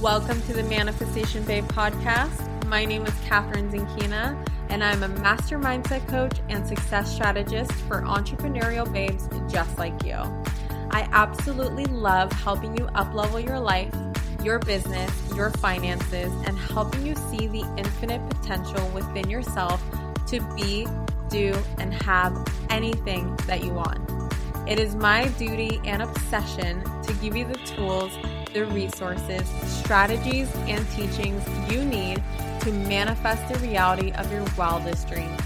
Welcome to the Manifestation Babe podcast. My name is Kathrin Zenkina, and I'm a master mindset coach and success strategist for entrepreneurial babes just like you. I absolutely love helping you uplevel your life, your business, your finances, and helping you see the infinite potential within yourself to be, do, and have anything that you want. It is my duty and obsession to give you the tools the resources, strategies, and teachings you need to manifest the reality of your wildest dreams.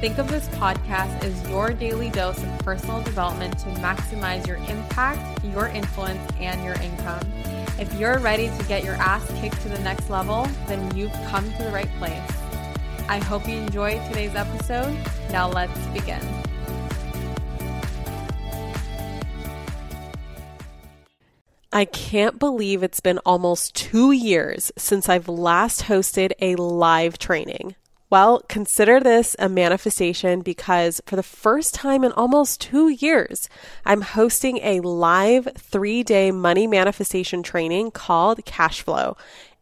Think of this podcast as your daily dose of personal development to maximize your impact, your influence, and your income. If you're ready to get your ass kicked to the next level, then you've come to the right place. I hope you enjoyed today's episode. Now let's begin. I can't believe it's been almost two years since I've last hosted a live training. Well, consider this a manifestation because for the first time in almost two years, I'm hosting a live three day money manifestation training called Cash Flow.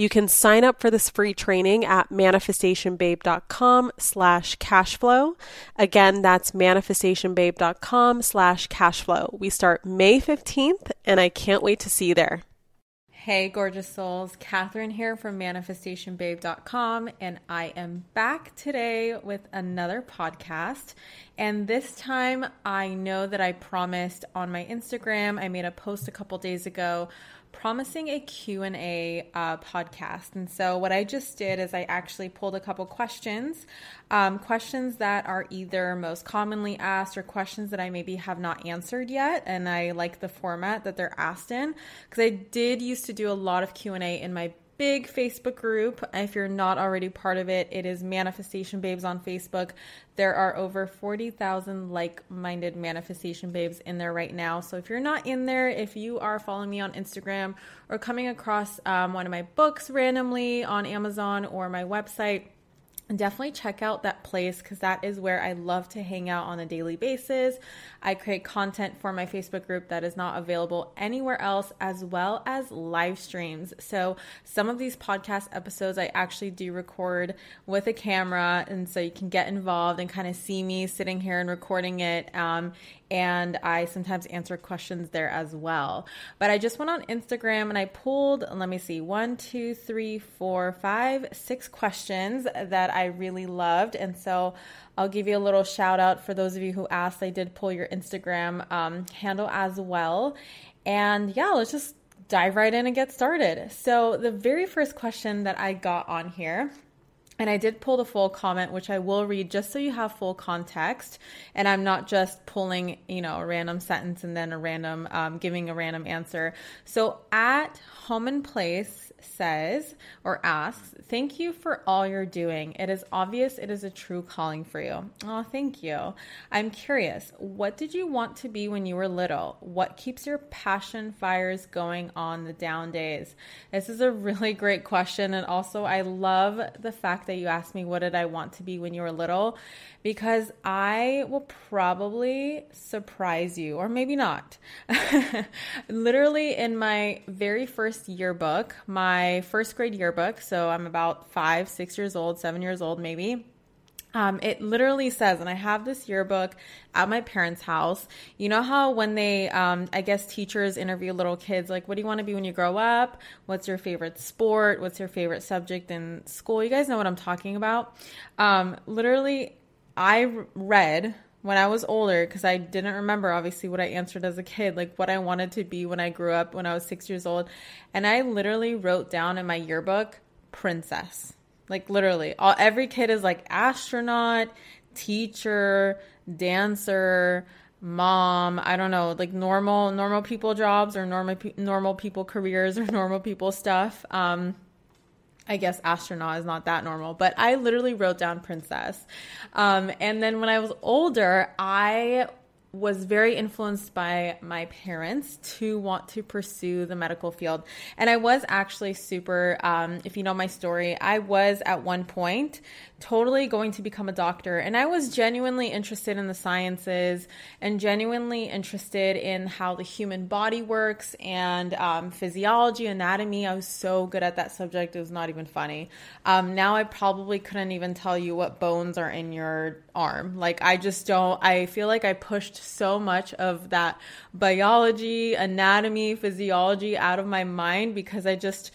You can sign up for this free training at manifestationbabe.com slash cashflow. Again, that's manifestationbabe.com slash cashflow. We start May 15th, and I can't wait to see you there. Hey, gorgeous souls. Kathrin here from manifestationbabe.com, and I am back today with another podcast. And this time, I know that I promised on my Instagram, I made a post a couple days ago promising a Q&A uh, podcast. And so what I just did is I actually pulled a couple questions, um, questions that are either most commonly asked or questions that I maybe have not answered yet. And I like the format that they're asked in because I did used to do a lot of Q&A in my big Facebook group. If you're not already part of it, it is Manifestation Babes on Facebook. There are over 40,000 like minded manifestation babes in there right now. So if you're not in there, if you are following me on Instagram or coming across um, one of my books randomly on Amazon or my website, definitely check out that place because that is where I love to hang out on a daily basis. I create content for my Facebook group that is not available anywhere else, as well as live streams. So, some of these podcast episodes I actually do record with a camera, and so you can get involved and kind of see me sitting here and recording it. Um, and I sometimes answer questions there as well. But I just went on Instagram and I pulled, let me see, one, two, three, four, five, six questions that I really loved. And so I'll give you a little shout out for those of you who asked. I did pull your Instagram um, handle as well. And yeah, let's just dive right in and get started. So, the very first question that I got on here and I did pull the full comment, which I will read just so you have full context. And I'm not just pulling, you know, a random sentence and then a random, um, giving a random answer. So at Home and Place, says or asks, Thank you for all you're doing. It is obvious it is a true calling for you. Oh, thank you. I'm curious, what did you want to be when you were little? What keeps your passion fires going on the down days? This is a really great question. And also, I love the fact that you asked me, What did I want to be when you were little? because I will probably surprise you, or maybe not. Literally, in my very first yearbook, my first grade yearbook, so I'm about five, six years old, seven years old, maybe. Um, it literally says, and I have this yearbook at my parents' house. You know how when they, um, I guess teachers interview little kids, like, what do you want to be when you grow up? What's your favorite sport? What's your favorite subject in school? You guys know what I'm talking about. Um, literally, I read when I was older because I didn't remember obviously what I answered as a kid, like what I wanted to be when I grew up when I was six years old. And I literally wrote down in my yearbook, princess. Like literally, all, every kid is like astronaut, teacher, dancer, mom, I don't know, like normal normal people jobs or normal normal people careers or normal people stuff. Um I guess astronaut is not that normal, but I literally wrote down princess. Um, and then when I was older, I was very influenced by my parents to want to pursue the medical field. And I was actually super, um, if you know my story, I was at one point totally going to become a doctor. And I was genuinely interested in the sciences and genuinely interested in how the human body works and um, physiology, anatomy. I was so good at that subject, it was not even funny. Um, now I probably couldn't even tell you what bones are in your arm. Like, I just don't, I feel like I pushed so much of that biology, anatomy, physiology out of my mind because I just,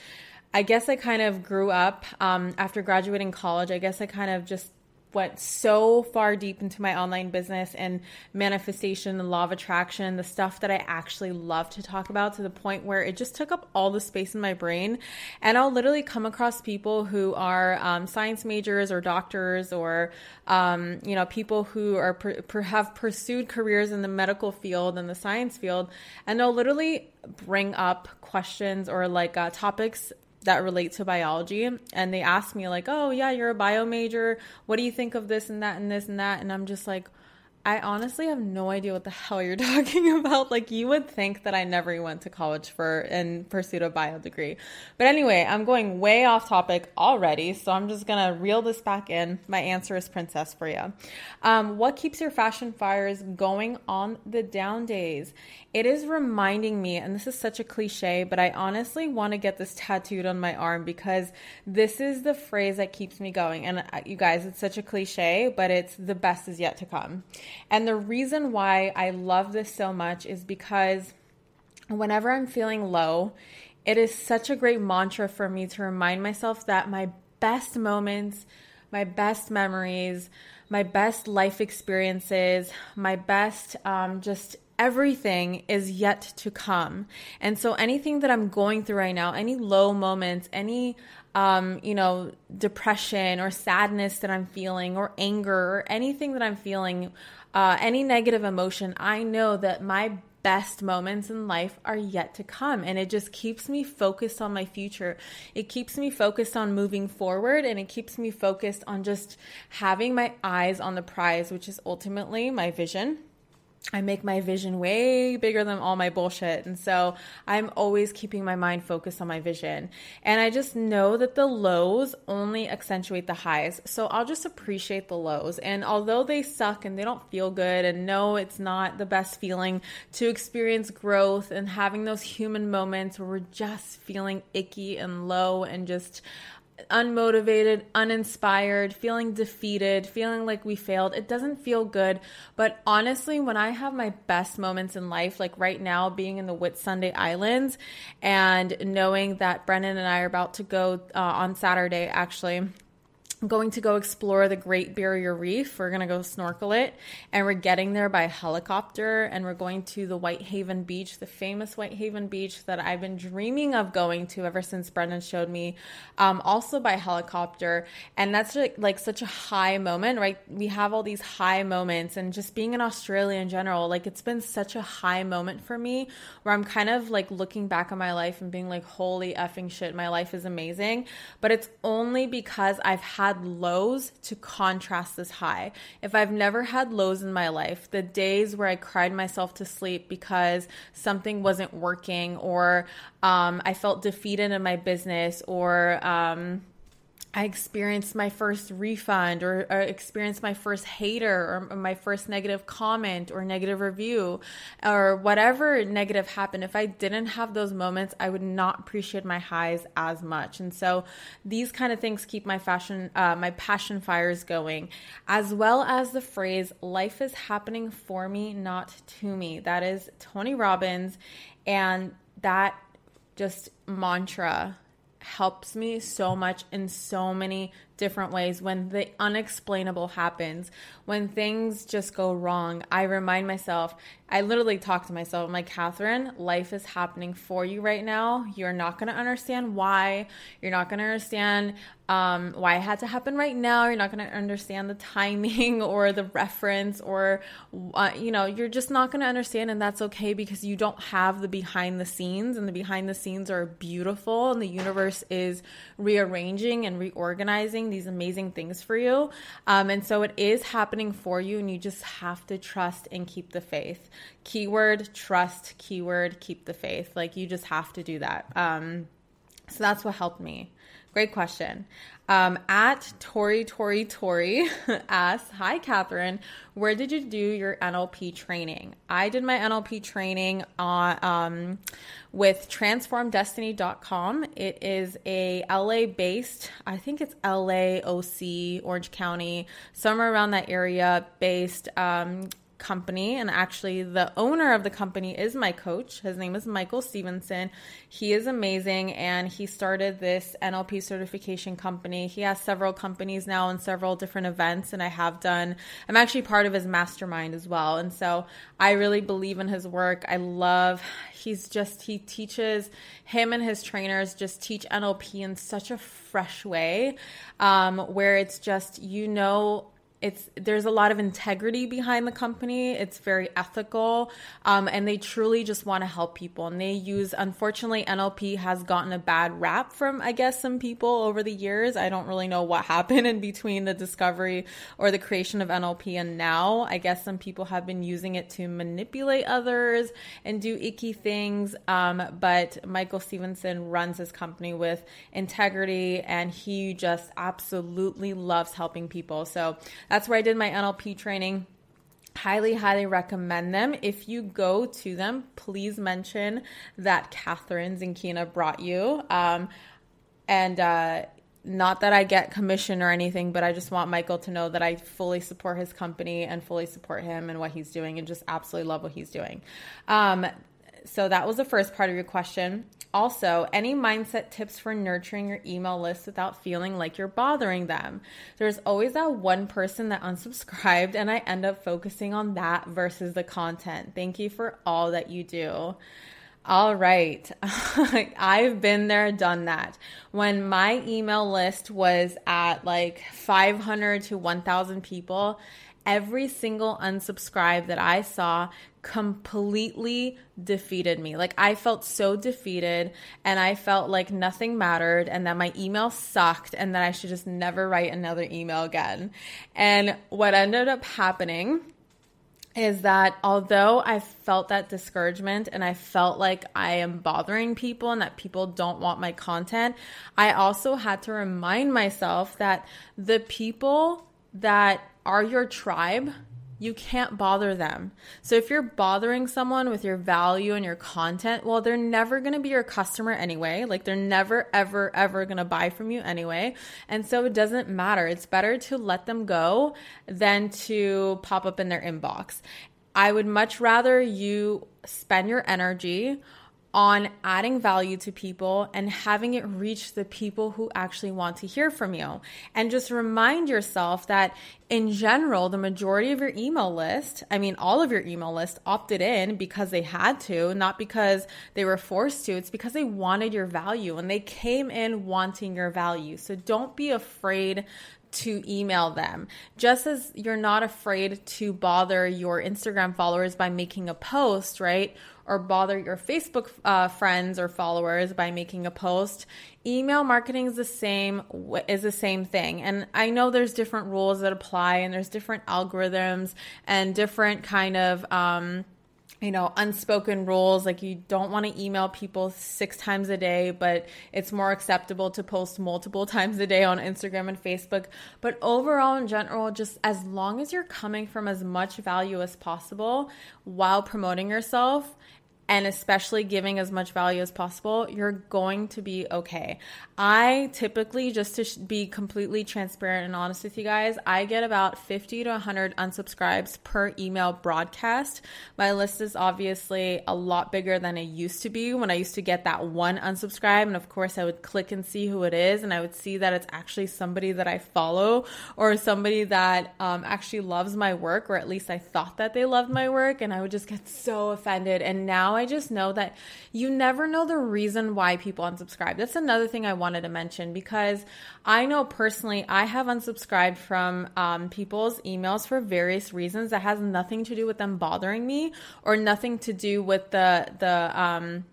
I guess I kind of grew up um, after graduating college. I guess I kind of just went so far deep into my online business and manifestation and law of attraction, the stuff that I actually love to talk about to the point where it just took up all the space in my brain. And I'll literally come across people who are um, science majors or doctors or, um, you know, people who are per- have pursued careers in the medical field and the science field, and they'll literally bring up questions or like uh, topics that relate to biology and they ask me like oh yeah you're a bio major what do you think of this and that and this and that and i'm just like I honestly have no idea what the hell you're talking about. Like you would think that I never went to college for in pursuit of bio degree. But anyway, I'm going way off topic already, so I'm just gonna reel this back in. My answer is princess for you. Um, what keeps your fashion fires going on the down days? It is reminding me, and this is such a cliche, but I honestly want to get this tattooed on my arm because this is the phrase that keeps me going. And uh, you guys, it's such a cliche, but it's the best is yet to come. And the reason why I love this so much is because whenever I'm feeling low, it is such a great mantra for me to remind myself that my best moments, my best memories, my best life experiences, my best um, just everything is yet to come. And so anything that I'm going through right now, any low moments, any um, you know, depression or sadness that I'm feeling or anger or anything that I'm feeling, uh, any negative emotion, I know that my best moments in life are yet to come. And it just keeps me focused on my future. It keeps me focused on moving forward and it keeps me focused on just having my eyes on the prize, which is ultimately my vision I make my vision way bigger than all my bullshit. And so I'm always keeping my mind focused on my vision. And I just know that the lows only accentuate the highs. So I'll just appreciate the lows. And although they suck and they don't feel good, and no, it's not the best feeling to experience growth and having those human moments where we're just feeling icky and low and just unmotivated, uninspired, feeling defeated, feeling like we failed. It doesn't feel good. But honestly, when I have my best moments in life, like right now being in the Whitsunday Islands and knowing that Brendan and I are about to go uh, on Saturday, actually going to go explore the Great Barrier Reef. We're going to go snorkel it. And we're getting there by helicopter. And we're going to the Whitehaven Beach, the famous Whitehaven Beach that I've been dreaming of going to ever since Brendan showed me, um, also by helicopter. And that's like, like such a high moment, right? We have all these high moments. And just being in Australia in general, like it's been such a high moment for me where I'm kind of like looking back on my life and being like, holy effing shit, my life is amazing. But it's only because I've had had lows to contrast this high. If I've never had lows in my life, the days where I cried myself to sleep because something wasn't working or um, I felt defeated in my business or, um, I experienced my first refund or, or, experienced my first hater or my first negative comment or negative review or whatever negative happened, if I didn't have those moments, I would not appreciate my highs as much. And so these kind of things keep my fashion, uh, my passion fires going, as well as the phrase, life is happening for me, not to me. That is Tony Robbins. And that just mantra helps me so much in so many different ways when the unexplainable happens, when things just go wrong. I remind myself, I literally talk to myself, I'm like, Kathrin, life is happening for you right now. You're not going to understand why. You're not going to understand um, why it had to happen right now. You're not going to understand the timing or the reference, or, uh, you know, you're just not going to understand. And that's okay because you don't have the behind the scenes, and the behind the scenes are beautiful, and the universe is rearranging and reorganizing these amazing things for you. Um, and so it is happening for you, and you just have to trust and keep the faith. Keyword trust, keyword keep the faith. Like you just have to do that. Um, so that's what helped me. Great question. Um, at Tori Tori Tori asks, Hi, Kathrin. Where did you do your NLP training? I did my NLP training on, um, with transformdestiny.com. It is a LA based, I think it's LA, OC, Orange County, somewhere around that area based um, company and actually the owner of the company is my coach. His name is michael stevenson. He is amazing and he started this nlp certification company. He has several companies now and several different events and i have done i'm actually part of his mastermind as well. And so i really believe in his work. I love he's just he teaches him and his trainers just teach nlp in such a fresh way um, where it's just you know it's there's a lot of integrity behind the company. It's very ethical um, and they truly just want to help people. And they use unfortunately nlp has gotten a bad rap from i guess some people over the years. I don't really know what happened in between the discovery or the creation of nlp and now. I guess some people have been using it to manipulate others and do icky things um, but michael stevenson runs his company with integrity and he just absolutely loves helping people. So that's where I did my NLP training. Highly, highly recommend them. If you go to them, please mention that Kathrin Zenkina brought you. Um, and uh, not that I get commission or anything, but I just want Michael to know that I fully support his company and fully support him and what he's doing and just absolutely love what he's doing. Um, so that was the first part of your question. Also, any mindset tips for nurturing your email list without feeling like you're bothering them? There's always that one person that unsubscribed, and I end up focusing on that versus the content. Thank you for all that you do. All right. I've been there, done that. When my email list was at like 500 to 1,000 people, every single unsubscribe that I saw completely defeated me. Like I felt so defeated and I felt like nothing mattered and that my email sucked and that I should just never write another email again. And what ended up happening is that although I felt that discouragement and I felt like I am bothering people and that people don't want my content, I also had to remind myself that the people that are your tribe you can't bother them. So if you're bothering someone with your value and your content, well, they're never going to be your customer anyway. Like they're never, ever, ever going to buy from you anyway. And so it doesn't matter. It's better to let them go than to pop up in their inbox. I would much rather you spend your energy on adding value to people and having it reach the people who actually want to hear from you. And just remind yourself that in general, the majority of your email list, I mean, all of your email list opted in because they had to, not because they were forced to. It's because they wanted your value and they came in wanting your value. So don't be afraid to email them. Just as you're not afraid to bother your Instagram followers by making a post, right? Or bother your Facebook uh, friends or followers by making a post. Email marketing is the same is the same thing. And I know there's different rules that apply and there's different algorithms and different kind of um, you know, unspoken rules. Like you don't want to email people six times a day, but it's more acceptable to post multiple times a day on Instagram and Facebook. But overall, in general, just as long as you're coming from as much value as possible while promoting yourself, and especially giving as much value as possible, you're going to be okay. I typically, just to be completely transparent and honest with you guys, I get about 50 to 100 unsubscribes per email broadcast. My list is obviously a lot bigger than it used to be when I used to get that one unsubscribe. And of course, I would click and see who it is, and I would see that it's actually somebody that I follow or somebody that um, actually loves my work, or at least I thought that they loved my work. And I would just get so offended. And now I just know that you never know the reason why people unsubscribe. That's another thing I wanted to mention because I know personally I have unsubscribed from um, people's emails for various reasons that has nothing to do with them bothering me or nothing to do with the the um,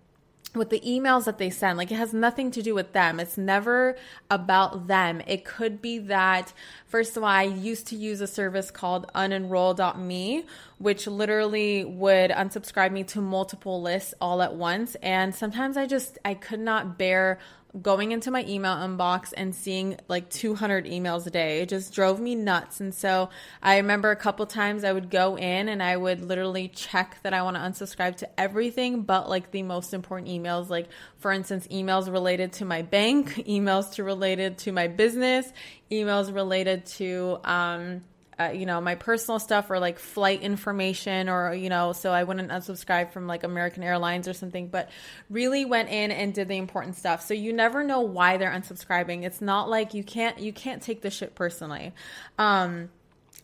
with the emails that they send like it has nothing to do with them. It's never about them. It could be that first of all i used to use a service called Unroll.me which literally would unsubscribe me to multiple lists all at once. And sometimes i just i could not bear going into my email inbox and seeing like 200 emails a day. It just drove me nuts. And so I remember a couple times I would go in and I would literally check that I want to unsubscribe to everything but like the most important emails. Like, for instance, emails related to my bank, emails to related to my business, emails related to, um, uh, you know, my personal stuff or like flight information or, you know, so I wouldn't unsubscribe from like American Airlines or something, but really went in and did the important stuff. So you never know why they're unsubscribing. It's not like you can't, you can't take the shit personally. Um,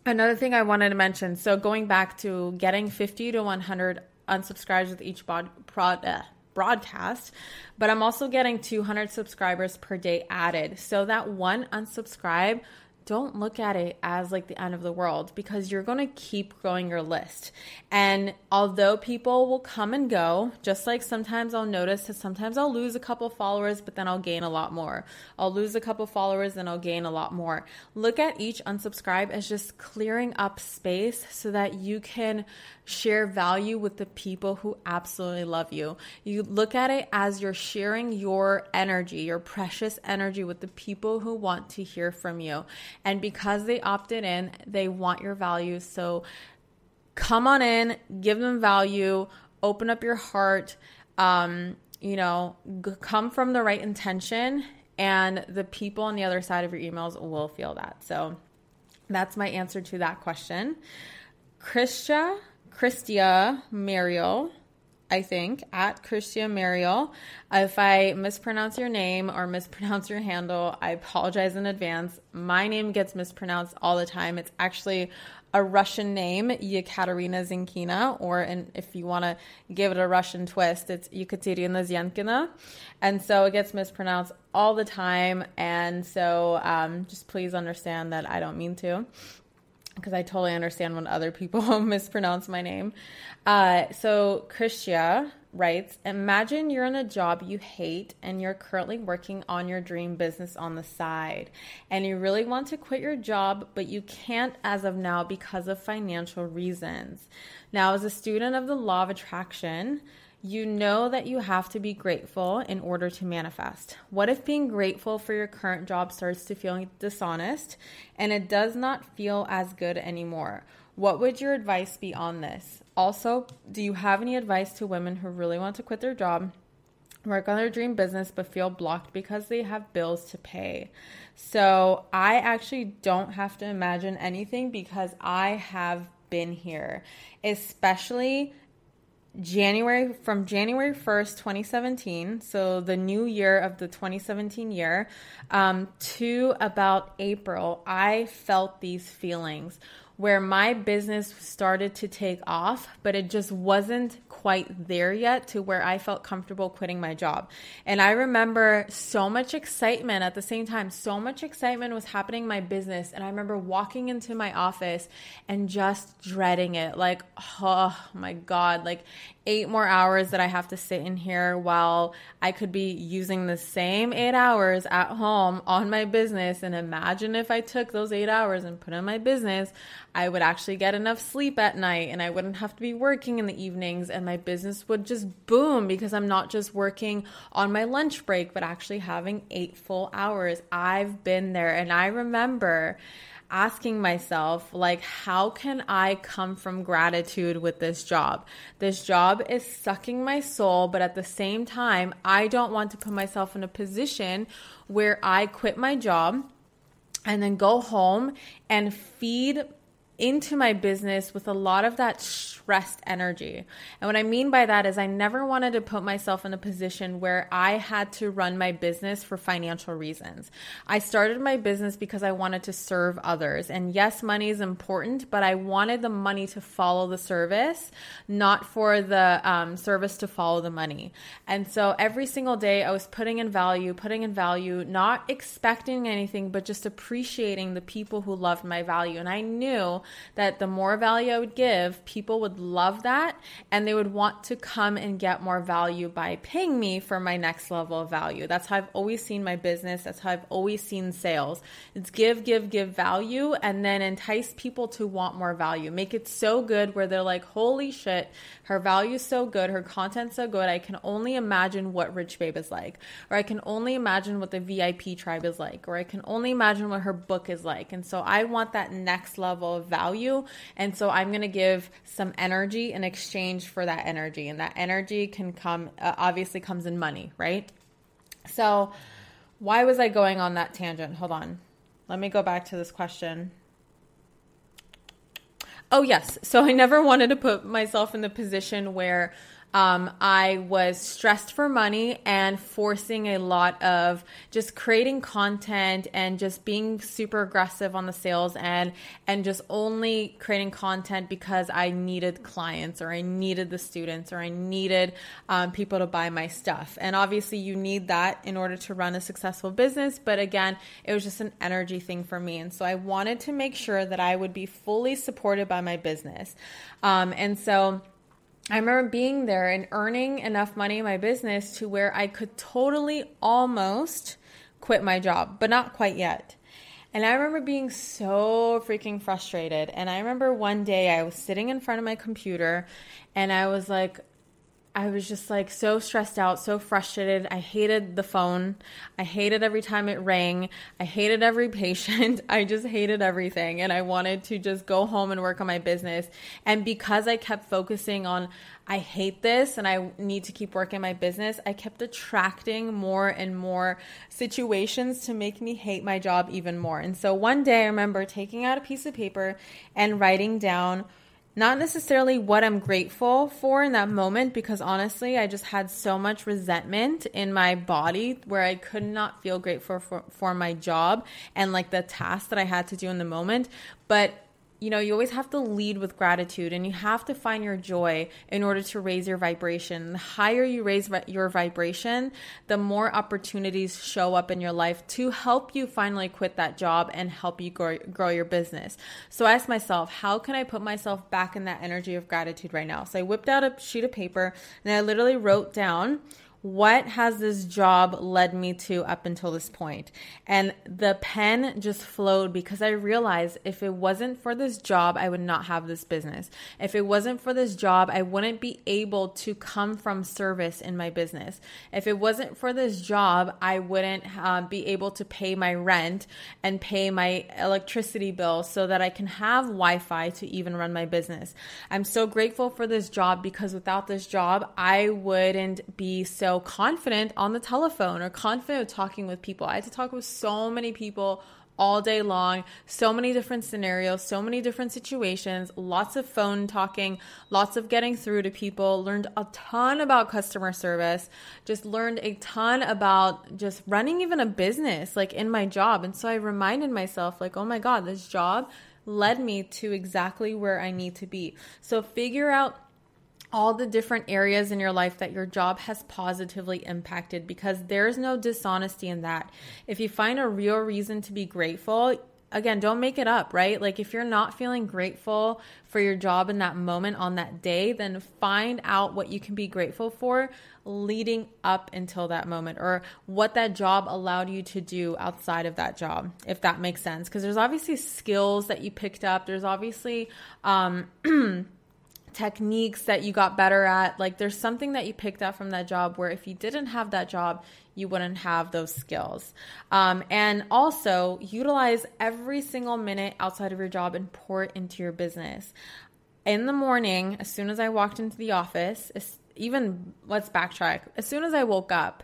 another thing I wanted to mention. So going back to getting 50 to 100 unsubscribes with each bod, prod, uh, broadcast, but I'm also getting 200 subscribers per day added. So that one unsubscribe don't look at it as like the end of the world because you're going to keep growing your list. And although people will come and go, just like sometimes I'll notice that sometimes I'll lose a couple followers, but then I'll gain a lot more. I'll lose a couple followers, then I'll gain a lot more. Look at each unsubscribe as just clearing up space so that you can share value with the people who absolutely love you. You look at it as you're sharing your energy, your precious energy with the people who want to hear from you. And because they opted in, they want your value. So come on in, give them value, open up your heart, um, you know, g- come from the right intention, and the people on the other side of your emails will feel that. So that's my answer to that question. Christia Christia Mariel, I think, at Christia Mariel. If I mispronounce your name or mispronounce your handle, I apologize in advance. My name gets mispronounced all the time. It's actually a Russian name, Yekaterina Zenkina, or in, if you want to give it a Russian twist, it's Yekaterina Zyankina. And so it gets mispronounced all the time. And so um, just please understand that I don't mean to because I totally understand when other people mispronounce my name. Uh, so, Christia writes Imagine you're in a job you hate and you're currently working on your dream business on the side. And you really want to quit your job, but you can't as of now because of financial reasons. Now, as a student of the law of attraction, you know that you have to be grateful in order to manifest. What if being grateful for your current job starts to feel dishonest and it does not feel as good anymore? What would your advice be on this? Also, do you have any advice to women who really want to quit their job, work on their dream business, but feel blocked because they have bills to pay? So, I actually don't have to imagine anything because I have been here, especially January from January 1st, 2017, so the new year of the 2017 year, um, to about April, I felt these feelings where my business started to take off, but it just wasn't quite there yet to where I felt comfortable quitting my job. And I remember so much excitement at the same time, so much excitement was happening in my business. And I remember walking into my office and just dreading it like, oh my God, like eight more hours that I have to sit in here while I could be using the same eight hours at home on my business. And imagine if I took those eight hours and put in my business, I would actually get enough sleep at night and I wouldn't have to be working in the evenings and my business would just boom because I'm not just working on my lunch break, but actually having eight full hours. I've been there and I remember asking myself like how can i come from gratitude with this job this job is sucking my soul but at the same time i don't want to put myself in a position where i quit my job and then go home and feed into my business with a lot of that stressed energy. And what I mean by that is I never wanted to put myself in a position where I had to run my business for financial reasons. I started my business because I wanted to serve others. And yes, money is important, but I wanted the money to follow the service, not for the um, service to follow the money. And so every single day I was putting in value, putting in value, not expecting anything, but just appreciating the people who loved my value. And I knew that the more value I would give, people would love that and they would want to come and get more value by paying me for my next level of value. That's how I've always seen my business. That's how I've always seen sales. It's give, give, give value and then entice people to want more value. Make it so good where they're like, holy shit, her value's so good, her content's so good. I can only imagine what Rich Babe is like, or I can only imagine what the VIP tribe is like, or I can only imagine what her book is like. And so I want that next level of value. And so I'm going to give some energy in exchange for that energy. And that energy can come, uh, obviously, comes in money, right? So, why was I going on that tangent? Hold on. Let me go back to this question. Oh, yes. So I never wanted to put myself in the position where um, I was stressed for money and forcing a lot of just creating content and just being super aggressive on the sales end and just only creating content because I needed clients or I needed the students or I needed um, people to buy my stuff. And obviously, you need that in order to run a successful business. But again, it was just an energy thing for me. And so I wanted to make sure that I would be fully supported by my business. Um, and so, I remember being there and earning enough money in my business to where I could totally almost quit my job, but not quite yet. And I remember being so freaking frustrated. And I remember one day I was sitting in front of my computer and I was like, I was just like so stressed out, so frustrated. I hated the phone. I hated every time it rang. I hated every patient. I just hated everything. And I wanted to just go home and work on my business. And because I kept focusing on, I hate this and I need to keep working my business, I kept attracting more and more situations to make me hate my job even more. And so one day I remember taking out a piece of paper and writing down not necessarily what I'm grateful for in that moment, because honestly, I just had so much resentment in my body where I could not feel grateful for, for my job and like the task that I had to do in the moment. But you know, you always have to lead with gratitude and you have to find your joy in order to raise your vibration. The higher you raise your vibration, the more opportunities show up in your life to help you finally quit that job and help you grow, grow your business. So I asked myself, how can I put myself back in that energy of gratitude right now? So I whipped out a sheet of paper and I literally wrote down what has this job led me to up until this point? And the pen just flowed because I realized if it wasn't for this job, I would not have this business. If it wasn't for this job, I wouldn't be able to come from service in my business. If it wasn't for this job, I wouldn't uh, be able to pay my rent and pay my electricity bill so that I can have Wi Fi to even run my business. I'm so grateful for this job because without this job, I wouldn't be so confident on the telephone or confident talking with people. I had to talk with so many people all day long, so many different scenarios, so many different situations, lots of phone talking, lots of getting through to people, learned a ton about customer service, just learned a ton about just running even a business like in my job. And so I reminded myself like, "Oh my god, this job led me to exactly where I need to be." So figure out all the different areas in your life that your job has positively impacted because there's no dishonesty in that. If you find a real reason to be grateful, again, don't make it up, right? Like if you're not feeling grateful for your job in that moment on that day, then find out what you can be grateful for leading up until that moment or what that job allowed you to do outside of that job, if that makes sense. Because there's obviously skills that you picked up, there's obviously, um, techniques that you got better at. Like there's something that you picked up from that job where if you didn't have that job, you wouldn't have those skills. Um, and also utilize every single minute outside of your job and pour it into your business. In the morning, as soon as I walked into the office, even let's backtrack, as soon as I woke up,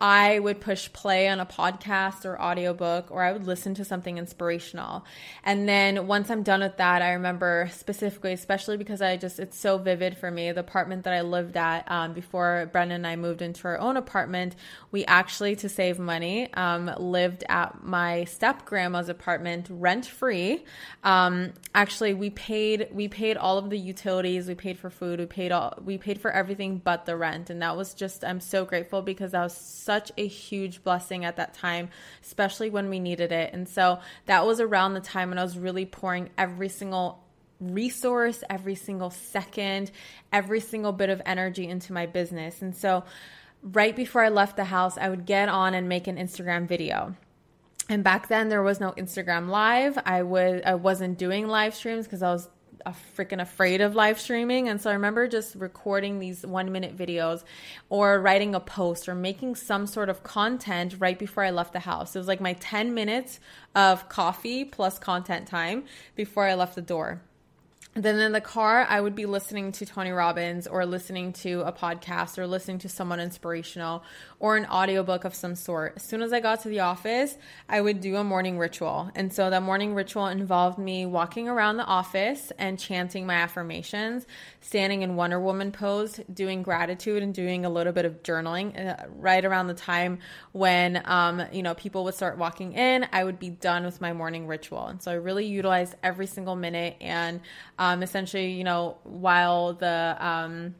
I would push play on a podcast or audiobook or I would listen to something inspirational. And then once I'm done with that, I remember specifically, especially because I just, it's so vivid for me, the apartment that I lived at um, before Brendan and I moved into our own apartment, we actually, to save money, um, lived at my step grandma's apartment rent free. Um, actually, we paid, we paid all of the utilities, we paid for food, we paid all, we paid for everything but the rent. And that was just, I'm so grateful because that was such a huge blessing at that time, especially when we needed it. And so that was around the time when I was really pouring every single resource, every single second, every single bit of energy into my business. And so right before I left the house, I would get on and make an Instagram video. And back then there was no Instagram live. I was I wasn't doing live streams because I was freaking afraid of live streaming. And so I remember just recording these one minute videos or writing a post or making some sort of content right before I left the house. It was like my 10 minutes of coffee plus content time before I left the door then in the car i would be listening to tony robbins or listening to a podcast or listening to someone inspirational or an audiobook of some sort. As soon as i got to the office i would do a morning ritual. And so that morning ritual involved me walking around the office and chanting my affirmations standing in wonder woman pose doing gratitude and doing a little bit of journaling uh, right around the time when um, you know people would start walking in i would be done with my morning ritual. And so i really utilized every single minute and um, essentially, you know, while the um,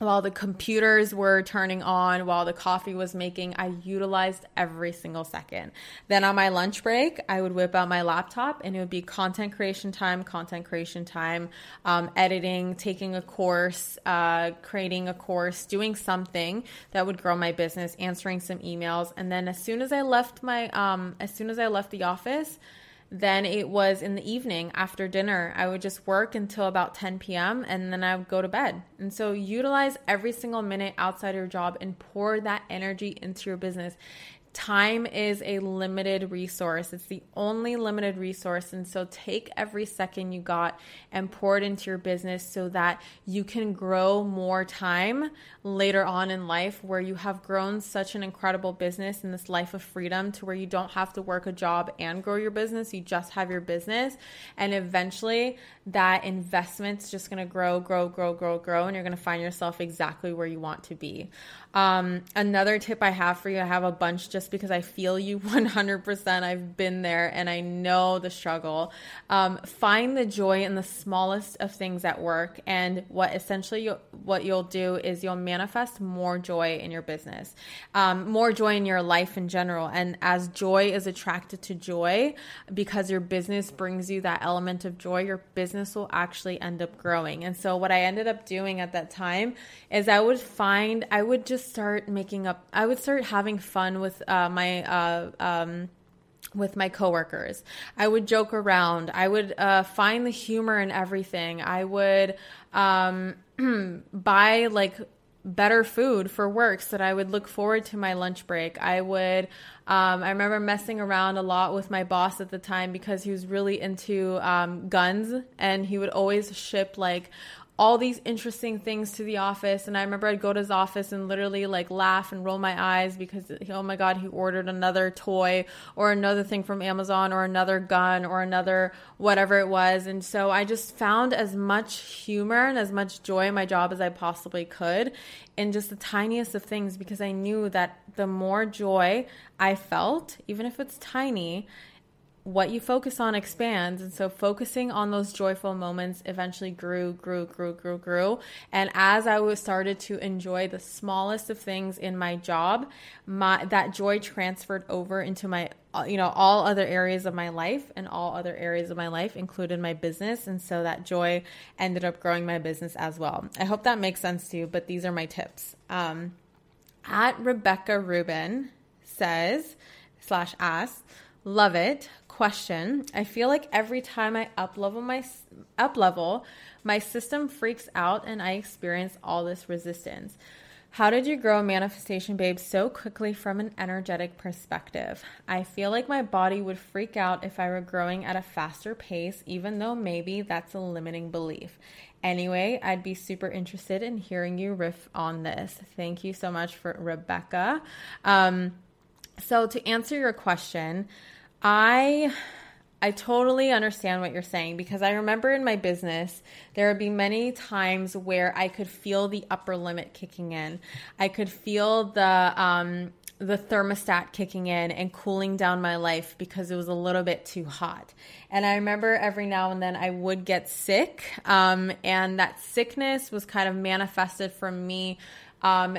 while the computers were turning on, while the coffee was making, I utilized every single second. Then on my lunch break, I would whip out my laptop and it would be content creation time, content creation time, um, editing, taking a course, uh, creating a course, doing something that would grow my business, answering some emails. And then as soon as I left my, um, as soon as I left the office, then it was in the evening after dinner. I would just work until about 10 p.m. and then I would go to bed. And so utilize every single minute outside your job and pour that energy into your business time is a limited resource. It's the only limited resource. And so take every second you got and pour it into your business so that you can grow more time later on in life where you have grown such an incredible business in this life of freedom to where you don't have to work a job and grow your business. You just have your business. And eventually that investment's just going to grow, grow, grow, grow, grow. And you're going to find yourself exactly where you want to be. Um, another tip I have for you, I have a bunch just because I feel you 100%. I've been there and I know the struggle. Um, find the joy in the smallest of things at work. And what essentially you, what you'll do is you'll manifest more joy in your business, um, more joy in your life in general. And as joy is attracted to joy, because your business brings you that element of joy, your business will actually end up growing. And so what I ended up doing at that time is I would find, I would just start making up, I would start having fun with uh, my, uh, um, with my coworkers. I would joke around. I would uh, find the humor in everything. I would um, buy like better food for work so that I would look forward to my lunch break. I would, um, I remember messing around a lot with my boss at the time because he was really into um, guns and he would always ship like all these interesting things to the office. And I remember I'd go to his office and literally like laugh and roll my eyes because, oh my God, he ordered another toy or another thing from Amazon or another gun or another whatever it was. And so I just found as much humor and as much joy in my job as I possibly could in just the tiniest of things because I knew that the more joy I felt, even if it's tiny, what you focus on expands. And so focusing on those joyful moments eventually grew, grew, grew, grew, grew. And as I was started to enjoy the smallest of things in my job, my that joy transferred over into my you know all other areas of my life and all other areas of my life included my business and so that joy ended up growing my business as well i hope that makes sense to you but these are my tips um, at rebecca rubin says slash asks love it question. I feel like every time I up level my up level, my system freaks out and I experience all this resistance. How did you grow Manifestation Babe so quickly from an energetic perspective? I feel like my body would freak out if I were growing at a faster pace, even though maybe that's a limiting belief. Anyway, I'd be super interested in hearing you riff on this. Thank you so much for Rebecca. Um, so, to answer your question, I I totally understand what you're saying because I remember in my business, there would be many times where I could feel the upper limit kicking in. I could feel the um, the thermostat kicking in and cooling down my life because it was a little bit too hot. And I remember every now and then I would get sick, um, and that sickness was kind of manifested from me um,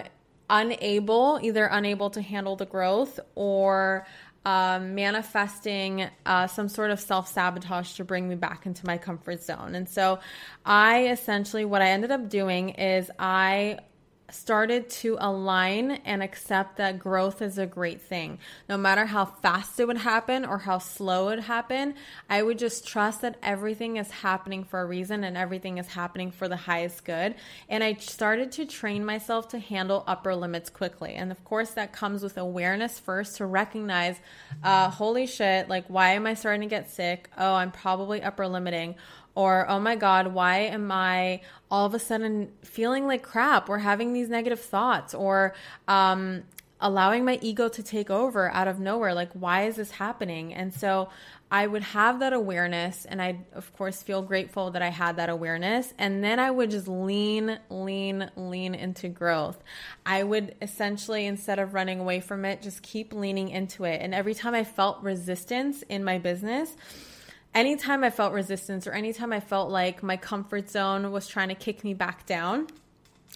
unable, either unable to handle the growth or um, manifesting uh, some sort of self sabotage to bring me back into my comfort zone. And so, I essentially, what I ended up doing is I started to align and accept that growth is a great thing. No matter how fast it would happen or how slow it would happen, I would just trust that everything is happening for a reason and everything is happening for the highest good. And I started to train myself to handle upper limits quickly. And of course, that comes with awareness first to recognize, uh, holy shit, like, why am I starting to get sick? Oh, I'm probably upper limiting or oh my god why am i all of a sudden feeling like crap or having these negative thoughts or um, allowing my ego to take over out of nowhere. Like why is this happening? And so i would have that awareness and i of course feel grateful that i had that awareness. And then i would just lean lean lean into growth. I would essentially instead of running away from it just keep leaning into it. And every time i felt resistance in my business anytime I felt resistance or anytime I felt like my comfort zone was trying to kick me back down,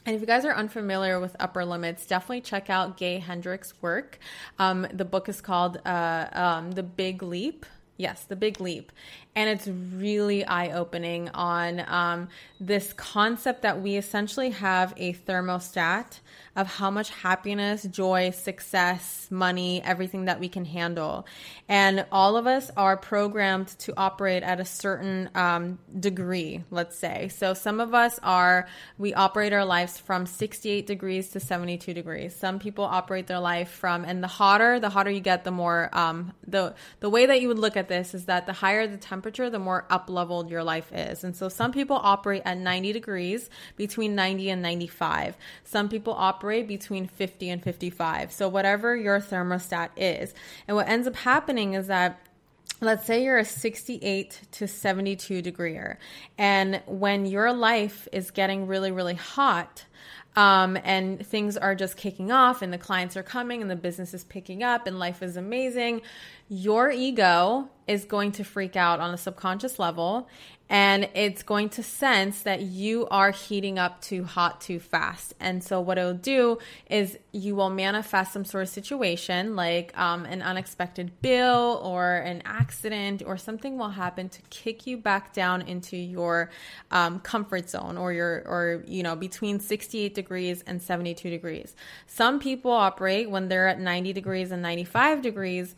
and if you guys are unfamiliar with upper limits, definitely check out Gay Hendricks' work. Um, the book is called uh, um, The Big Leap. Yes, The Big Leap. And it's really eye opening on um, this concept that we essentially have a thermostat of how much happiness, joy, success, money, everything that we can handle. And all of us are programmed to operate at a certain um, degree, let's say. So some of us are, we operate our lives from 68 degrees to 72 degrees. Some people operate their life from, and the hotter, the hotter you get, the more, um, the, the way that you would look at this is that the higher the temperature, the more up leveled your life is. And so some people operate at 90 degrees between 90 and 95. Some people operate operate between 50 and 55. So whatever your thermostat is. And what ends up happening is that let's say you're a 68 to 72 degreer and when your life is getting really really hot um, and things are just kicking off and the clients are coming and the business is picking up and life is amazing. Your ego is going to freak out on a subconscious level and it's going to sense that you are heating up too hot too fast. And so, what it'll do is you will manifest some sort of situation like um, an unexpected bill or an accident, or something will happen to kick you back down into your um, comfort zone or your, or, you know, between 68 degrees and 72 degrees. Some people operate when they're at 90 degrees and 95 degrees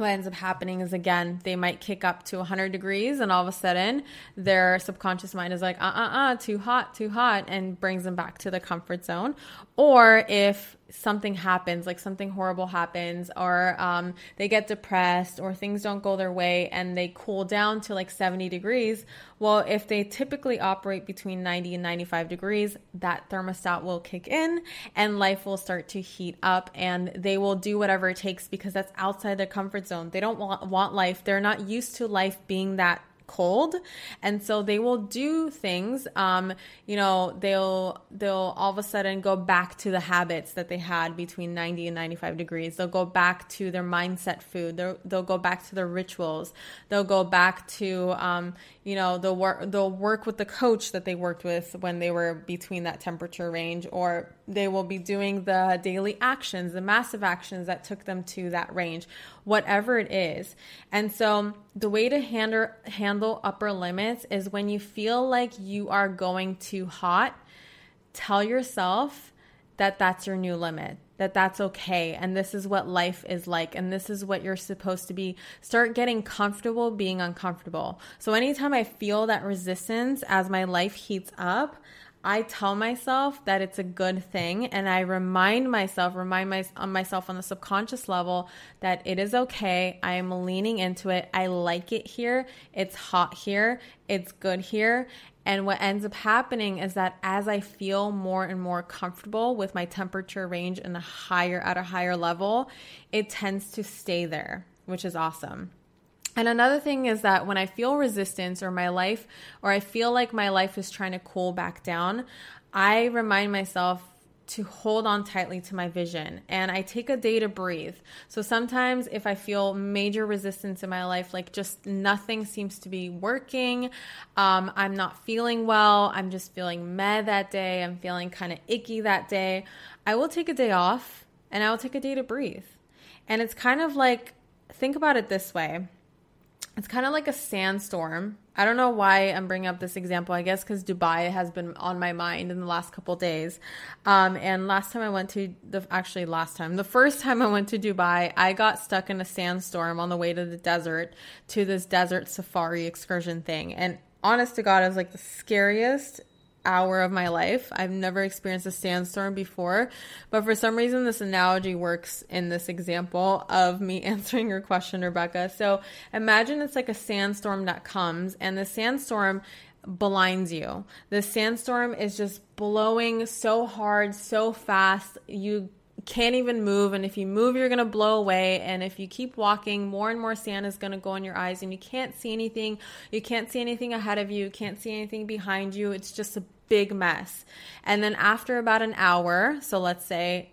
what ends up happening is again they might kick up to 100 degrees and all of a sudden their subconscious mind is like uh uh uh too hot too hot and brings them back to the comfort zone or if something happens, like something horrible happens, or um, they get depressed, or things don't go their way and they cool down to like 70 degrees. Well, if they typically operate between 90 and 95 degrees, that thermostat will kick in and life will start to heat up and they will do whatever it takes because that's outside their comfort zone. They don't want, want life, they're not used to life being that cold. And so they will do things um, you know they'll they'll all of a sudden go back to the habits that they had between 90 and 95 degrees. They'll go back to their mindset food. They'll, they'll go back to their rituals. They'll go back to um, you know they'll work they'll work with the coach that they worked with when they were between that temperature range or they will be doing the daily actions the massive actions that took them to that range whatever it is. And so the way to handle handle upper limits is when you feel like you are going too hot tell yourself that that's your new limit that that's okay and this is what life is like and this is what you're supposed to be start getting comfortable being uncomfortable so anytime i feel that resistance as my life heats up I tell myself that it's a good thing and I remind myself, remind my, on myself on the subconscious level that it is okay. I am leaning into it. I like it here. It's hot here. It's good here. And what ends up happening is that as I feel more and more comfortable with my temperature range and a higher at a higher level, it tends to stay there, which is awesome. And another thing is that when I feel resistance or my life, or I feel like my life is trying to cool back down, I remind myself to hold on tightly to my vision and I take a day to breathe. So sometimes if I feel major resistance in my life, like just nothing seems to be working, um, I'm not feeling well, I'm just feeling meh that day, I'm feeling kind of icky that day, I will take a day off and I will take a day to breathe. And it's kind of like, think about it this way it's kind of like a sandstorm. I don't know why I'm bringing up this example. I guess because Dubai has been on my mind in the last couple days. Um, and last time I went to the actually last time, the first time I went to Dubai, I got stuck in a sandstorm on the way to the desert to this desert safari excursion thing. And honest to God, it was like the scariest hour of my life. I've never experienced a sandstorm before, but for some reason, this analogy works in this example of me answering your question, Rebecca. So imagine it's like a sandstorm that comes, and the sandstorm blinds you. The sandstorm is just blowing so hard, so fast. You can't even move and if you move you're going to blow away and if you keep walking more and more sand is going to go in your eyes and you can't see anything you can't see anything ahead of you you can't see anything behind you it's just a big mess. And then after about an hour so let's say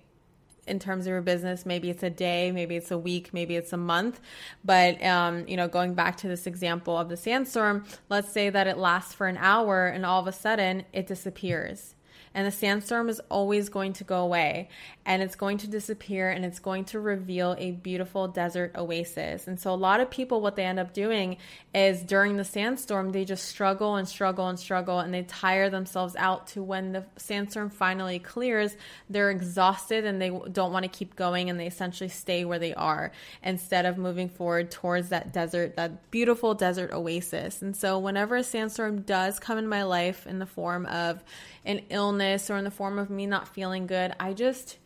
in terms of your business maybe it's a day maybe it's a week maybe it's a month but um, you know going back to this example of the sandstorm let's say that it lasts for an hour and all of a sudden it disappears and the sandstorm is always going to go away and it's going to disappear and it's going to reveal a beautiful desert oasis. And so, a lot of people, what they end up doing is during the sandstorm, they just struggle and struggle and struggle and they tire themselves out to when the sandstorm finally clears, they're exhausted and they don't want to keep going and they essentially stay where they are instead of moving forward towards that desert, that beautiful desert oasis. And so, whenever a sandstorm does come in my life in the form of an illness or in the form of me not feeling good, I just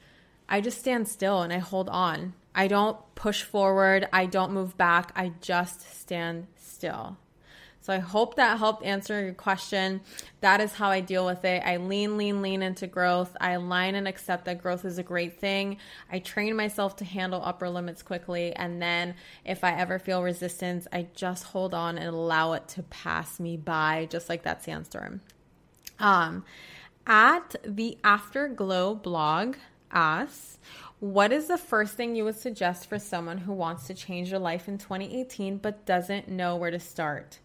I just stand still and I hold on. I don't push forward, I don't move back, I just stand still. So I hope that helped answer your question. That is how I deal with it. I lean, lean, lean into growth. I align and accept that growth is a great thing. I train myself to handle upper limits quickly. And then if I ever feel resistance, I just hold on and allow it to pass me by, just like that sandstorm. Um, at the Afterglow blog, asks, what is the first thing you would suggest for someone who wants to change their life in 2018 but doesn't know where to start?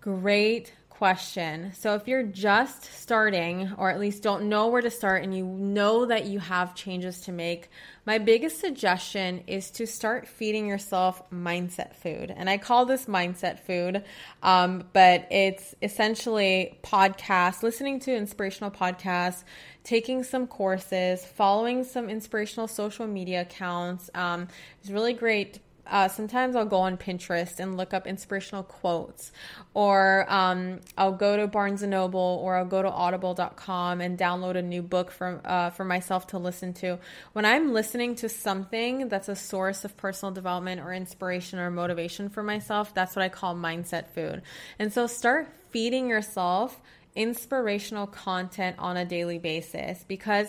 Great question. So, if you're just starting, or at least don't know where to start, and you know that you have changes to make, my biggest suggestion is to start feeding yourself mindset food. And I call this mindset food, um, but it's essentially podcasts, listening to inspirational podcasts, taking some courses, following some inspirational social media accounts. Um, it's really great uh, sometimes I'll go on Pinterest and look up inspirational quotes, or um, I'll go to Barnes and Noble, or I'll go to Audible.com and download a new book from uh, for myself to listen to. When I'm listening to something that's a source of personal development or inspiration or motivation for myself, that's what I call mindset food. And so start feeding yourself inspirational content on a daily basis because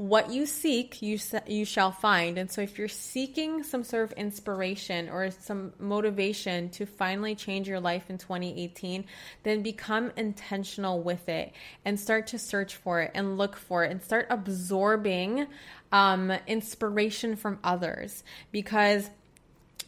what you seek, you you shall find. And so if you're seeking some sort of inspiration or some motivation to finally change your life in 2018, then become intentional with it and start to search for it and look for it and start absorbing um, inspiration from others because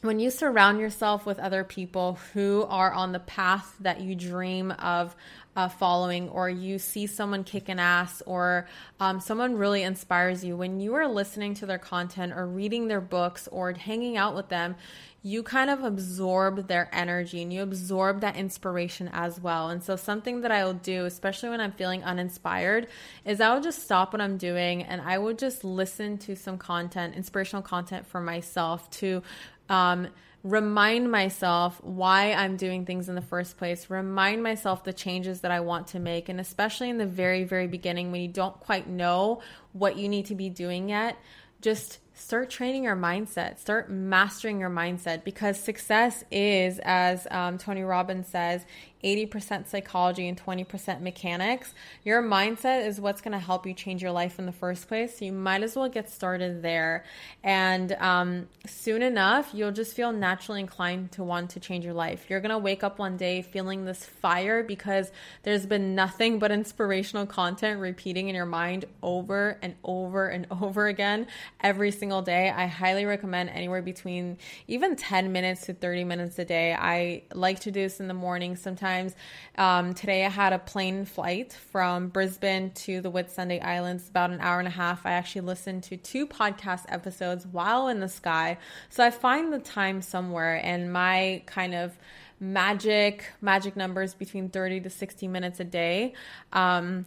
when you surround yourself with other people who are on the path that you dream of uh, following, or you see someone kicking ass, or um, someone really inspires you, when you are listening to their content or reading their books or hanging out with them, you kind of absorb their energy and you absorb that inspiration as well. And so, something that I will do, especially when I'm feeling uninspired, is I will just stop what I'm doing and I will just listen to some content, inspirational content for myself to um, remind myself why I'm doing things in the first place, remind myself the changes that I want to make. And especially in the very, very beginning when you don't quite know what you need to be doing yet, just start training your mindset, start mastering your mindset because success is, as um, Tony Robbins says, 80% psychology and 20% mechanics. Your mindset is what's going to help you change your life in the first place. So you might as well get started there. And um, soon enough, you'll just feel naturally inclined to want to change your life. You're going to wake up one day feeling this fire because there's been nothing but inspirational content repeating in your mind over and over and over again every single day. I highly recommend anywhere between even 10 minutes to 30 minutes a day. I like to do this in the morning sometimes times. Um, today I had a plane flight from Brisbane to the Whitsunday Islands, about an hour and a half. I actually listened to two podcast episodes while in the sky. So I find the time somewhere and my kind of magic magic numbers between 30 to 60 minutes a day um,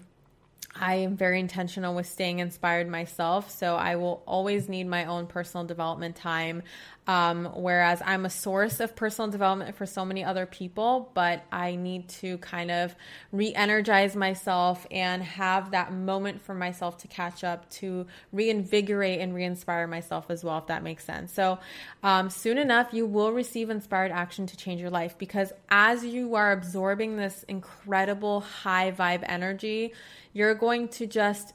I am very intentional with staying inspired myself. So I will always need my own personal development time. Um, whereas I'm a source of personal development for so many other people, but I need to kind of re energize myself and have that moment for myself to catch up, to reinvigorate and re inspire myself as well, if that makes sense. So um, soon enough, you will receive inspired action to change your life because as you are absorbing this incredible high vibe energy, you're going to just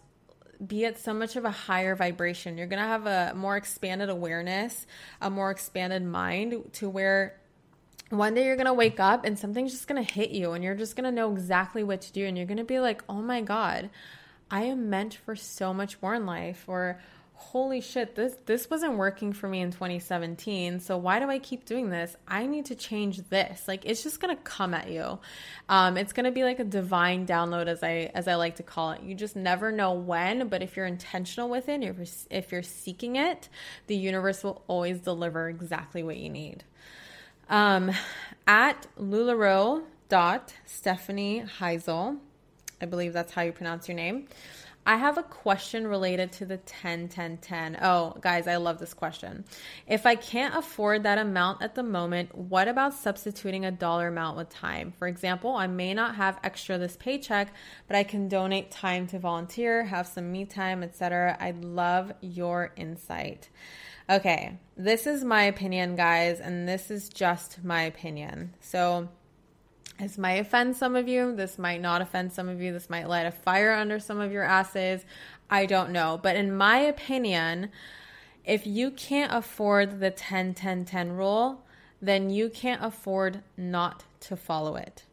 be at so much of a higher vibration. You're going to have a more expanded awareness, a more expanded mind to where one day you're going to wake up and something's just going to hit you and you're just going to know exactly what to do. And you're going to be like, oh my God, I am meant for so much more in life. Or, holy shit, this this wasn't working for me in 2017. So why do I keep doing this? I need to change this. Like it's just gonna come at you. Um, it's gonna be like a divine download, as I as I like to call it. You just never know when, but if you're intentional with it, if you're, if you're seeking it, the universe will always deliver exactly what you need. Um, at Lularoe dot Stephanie Heisel, I believe that's how you pronounce your name. I have a question related to the 10 10 10. Oh, guys, I love this question. If I can't afford that amount at the moment, what about substituting a dollar amount with time? For example, I may not have extra this paycheck, but I can donate time to volunteer, have some me time, etc. I'd love your insight. Okay, this is my opinion, guys, and this is just my opinion. So, this might offend some of you. This might not offend some of you. This might light a fire under some of your asses. I don't know. But in my opinion, if you can't afford the 10 10 10 rule, then you can't afford not to follow it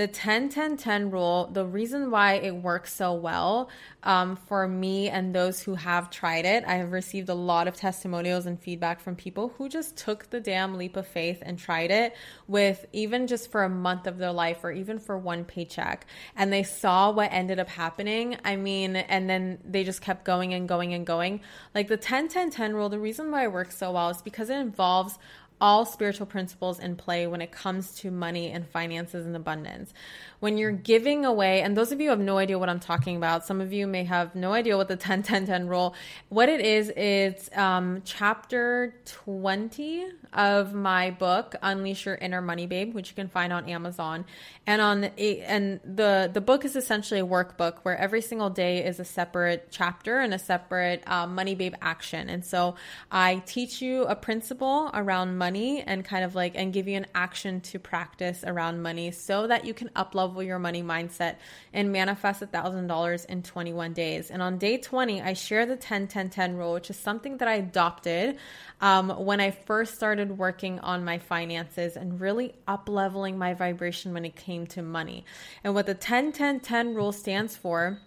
the 10 10 10 rule, the reason why it works so well um, for me and those who have tried it, I have received a lot of testimonials and feedback from people who just took the damn leap of faith and tried it with even just for a month of their life or even for one paycheck. And they saw what ended up happening. I mean, and then they just kept going and going and going. Like the 10 10 10 rule, the reason why it works so well is because it involves all spiritual principles in play when it comes to money and finances and abundance. When you're giving away, and those of you have no idea what I'm talking about, some of you may have no idea what the 10 10 10 rule. What it is, it's um, chapter 20 of my book, Unleash Your Inner Money Babe, which you can find on Amazon. And on and the the book is essentially a workbook where every single day is a separate chapter and a separate uh, money babe action. And so I teach you a principle around money money and kind of like and give you an action to practice around money so that you can uplevel your money mindset and manifest a thousand dollars in 21 days. And on day 20, I share the 10 10 10 rule, which is something that I adopted um, when I first started working on my finances and really upleveling my vibration when it came to money. And what the 10 10 10 rule stands for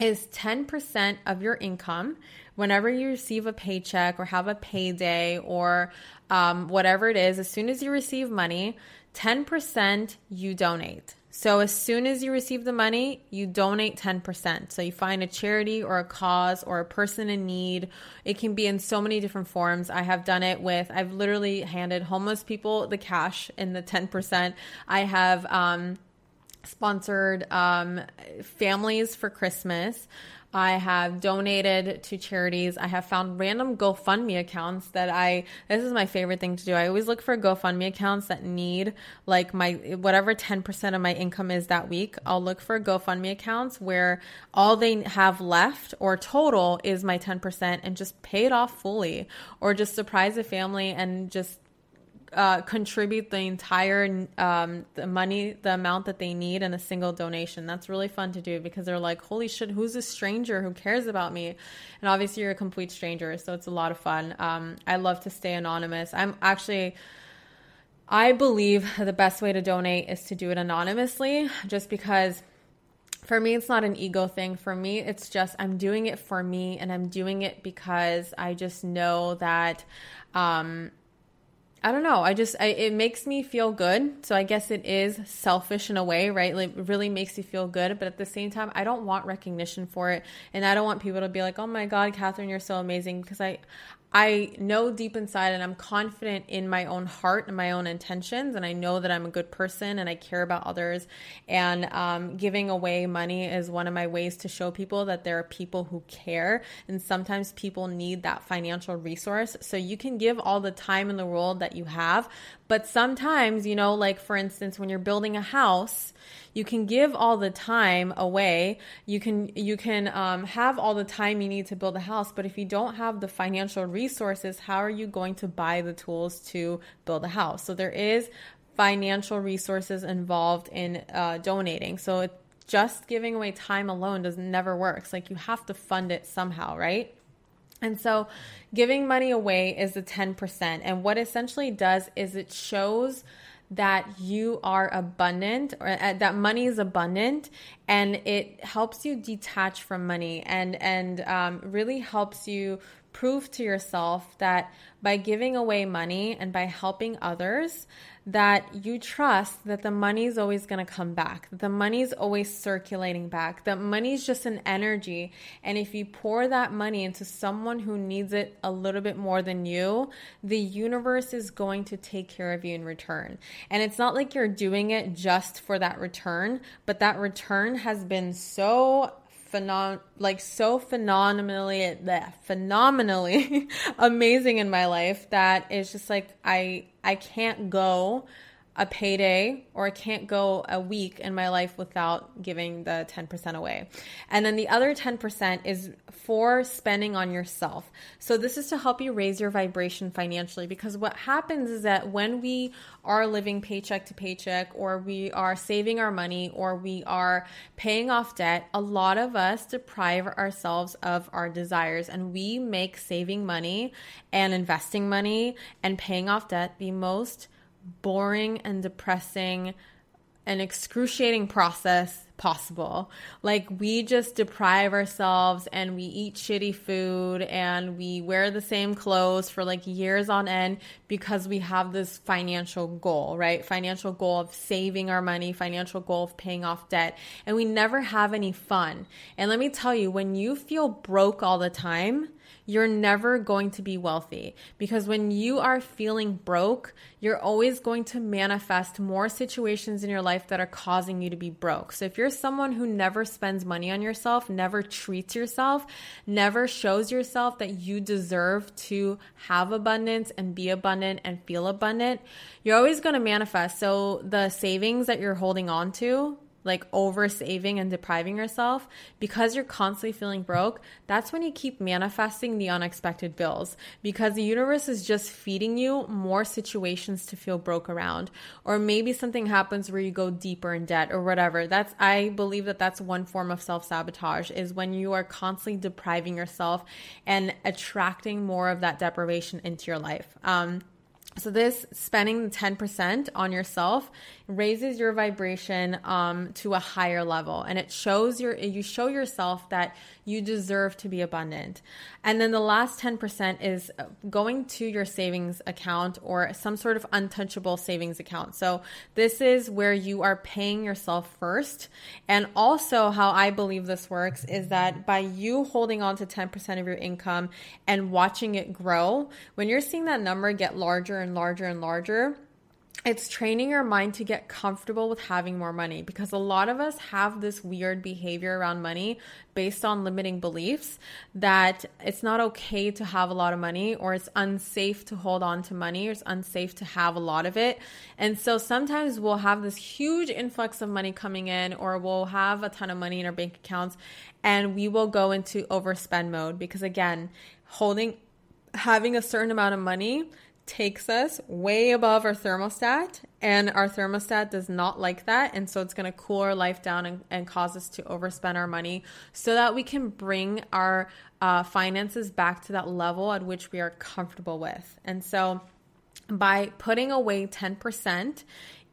is 10% of your income whenever you receive a paycheck or have a payday or um, whatever it is, as soon as you receive money, 10% you donate. So as soon as you receive the money, you donate 10%. So you find a charity or a cause or a person in need. It can be in so many different forms. I have done it with, I've literally handed homeless people the cash in the 10%. I have, um, sponsored um, families for Christmas. I have donated to charities. I have found random GoFundMe accounts that I, this is my favorite thing to do. I always look for GoFundMe accounts that need like my, whatever 10% of my income is that week. I'll look for GoFundMe accounts where all they have left or total is my 10% and just pay it off fully or just surprise a family and just uh, contribute the entire um, the money, the amount that they need in a single donation. That's really fun to do because they're like, "Holy shit, who's this stranger who cares about me?" And obviously, you're a complete stranger, so it's a lot of fun. Um, I love to stay anonymous. I'm actually. I believe the best way to donate is to do it anonymously, just because for me it's not an ego thing for me it's just i'm doing it for me and i'm doing it because i just know that um, I don't know. I just I, it makes me feel good. So I guess it is selfish in a way, right? Like it really makes you feel good, but at the same time, I don't want recognition for it, and I don't want people to be like, "Oh my God, Kathrin, you're so amazing," because I I know deep inside and I'm confident in my own heart and my own intentions. And I know that I'm a good person and I care about others. And um, giving away money is one of my ways to show people that there are people who care. And sometimes people need that financial resource. So you can give all the time in the world that you have. But sometimes, you know, like for instance, when you're building a house, you can give all the time away. You can you can um, have all the time you need to build a house but if you don't have the financial resources how are you going to buy the tools to build a house? So there is financial resources involved in uh, donating. So it, just giving away time alone does never works. Like you have to fund it somehow right and so giving money away is the 10% and what essentially does is it shows that you are abundant or uh, that money is abundant and it helps you detach from money and and um, really helps you prove to yourself that by giving away money and by helping others that you trust that the money is always going to come back. The money is always circulating back. That money is just an energy. And if you pour that money into someone who needs it a little bit more than you, the universe is going to take care of you in return. And it's not like you're doing it just for that return, but that return has been so phenom like so phenomenally phenomenally amazing in my life that it's just like I I can't go a payday or I can't go a week in my life without giving the 10% away. And then the other 10% is for spending on yourself. So this is to help you raise your vibration financially because what happens is that when we are living paycheck to paycheck or we are saving our money or we are paying off debt, a lot of us deprive ourselves of our desires and we make saving money and investing money and paying off debt the most boring and depressing and excruciating process possible. Like we just deprive ourselves and we eat shitty food and we wear the same clothes for like years on end because we have this financial goal, right? Financial goal of saving our money, financial goal of paying off debt, and we never have any fun. And let me tell you, when you feel broke all the time, you're never going to be wealthy because when you are feeling broke, you're always going to manifest more situations in your life that are causing you to be broke. So if you're someone who never spends money on yourself, never treats yourself, never shows yourself that you deserve to have abundance and be abundant and feel abundant, you're always going to manifest. So the savings that you're holding on to, like over saving and depriving yourself, because you're constantly feeling broke, that's when you keep manifesting the unexpected bills because the universe is just feeding you more situations to feel broke around. Or maybe something happens where you go deeper in debt or whatever. That's, I believe that that's one form of self sabotage is when you are constantly depriving yourself and attracting more of that deprivation into your life. Um, so this spending 10% on yourself raises your vibration um, to a higher level. And it shows your you show yourself that you deserve to be abundant. And then the last 10% is going to your savings account or some sort of untouchable savings account. So this is where you are paying yourself first. And also how i believe this works is that by you holding on to 10% of your income and watching it grow when you're seeing that number get larger and larger and larger it's training your mind to get comfortable with having more money because a lot of us have this weird behavior around money based on limiting beliefs that it's not okay to have a lot of money or it's unsafe to hold on to money or it's unsafe to have a lot of it. And so sometimes we'll have this huge influx of money coming in or we'll have a ton of money in our bank accounts and we will go into overspend mode because again, holding having a certain amount of money takes us way above our thermostat, and our thermostat does not like that. And so it's going to cool our life down and, and, cause us to overspend our money so that we can bring our uh, finances back to that level at which we are comfortable with. And so by putting away 10%,